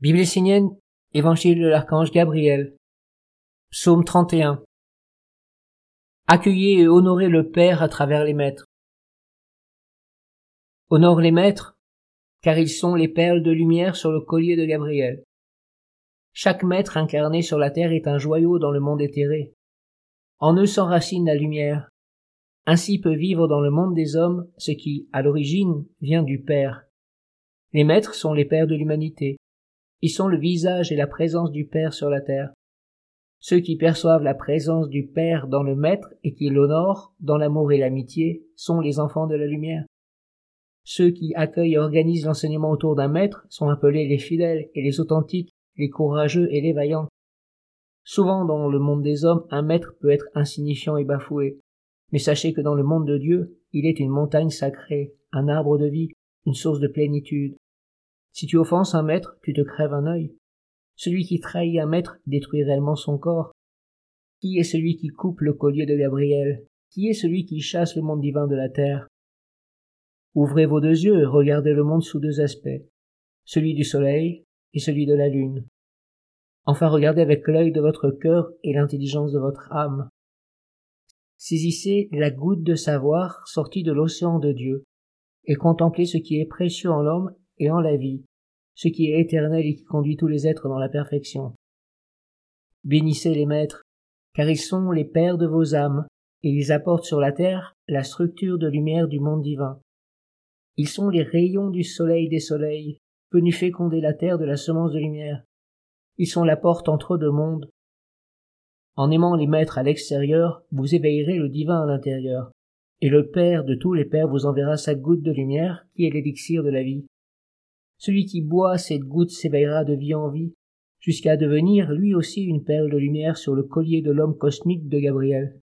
Bible essénienne, Évangile de l'archange Gabriel, Psaume 31. Accueillez et honorez le Père à travers les maîtres. Honore les maîtres, car ils sont les perles de lumière sur le collier de Gabriel. Chaque maître incarné sur la terre est un joyau dans le monde éthéré. En eux s'enracine la lumière. Ainsi peut vivre dans le monde des hommes ce qui, à l'origine, vient du Père. Les maîtres sont les pères de l'humanité. Ils sont le visage et la présence du Père sur la terre. Ceux qui perçoivent la présence du Père dans le Maître et qui l'honorent dans l'amour et l'amitié sont les enfants de la lumière. Ceux qui accueillent et organisent l'enseignement autour d'un maître sont appelés les fidèles et les authentiques, les courageux et les vaillants. Souvent dans le monde des hommes, un maître peut être insignifiant et bafoué. Mais sachez que dans le monde de Dieu, il est une montagne sacrée, un arbre de vie, une source de plénitude, si tu offenses un maître, tu te crèves un œil. Celui qui trahit un maître détruit réellement son corps. Qui est celui qui coupe le collier de Gabriel? Qui est celui qui chasse le monde divin de la terre? Ouvrez vos deux yeux et regardez le monde sous deux aspects, celui du soleil et celui de la lune. Enfin regardez avec l'œil de votre cœur et l'intelligence de votre âme. Saisissez la goutte de savoir sortie de l'océan de Dieu, et contemplez ce qui est précieux en l'homme et en la vie, ce qui est éternel et qui conduit tous les êtres dans la perfection. Bénissez les maîtres, car ils sont les pères de vos âmes, et ils apportent sur la terre la structure de lumière du monde divin. Ils sont les rayons du soleil des soleils, venus féconder la terre de la semence de lumière. Ils sont la porte entre deux mondes. En aimant les maîtres à l'extérieur, vous éveillerez le divin à l'intérieur, et le Père de tous les pères vous enverra sa goutte de lumière, qui est l'élixir de la vie. Celui qui boit cette goutte s'éveillera de vie en vie, jusqu'à devenir lui aussi une perle de lumière sur le collier de l'homme cosmique de Gabriel.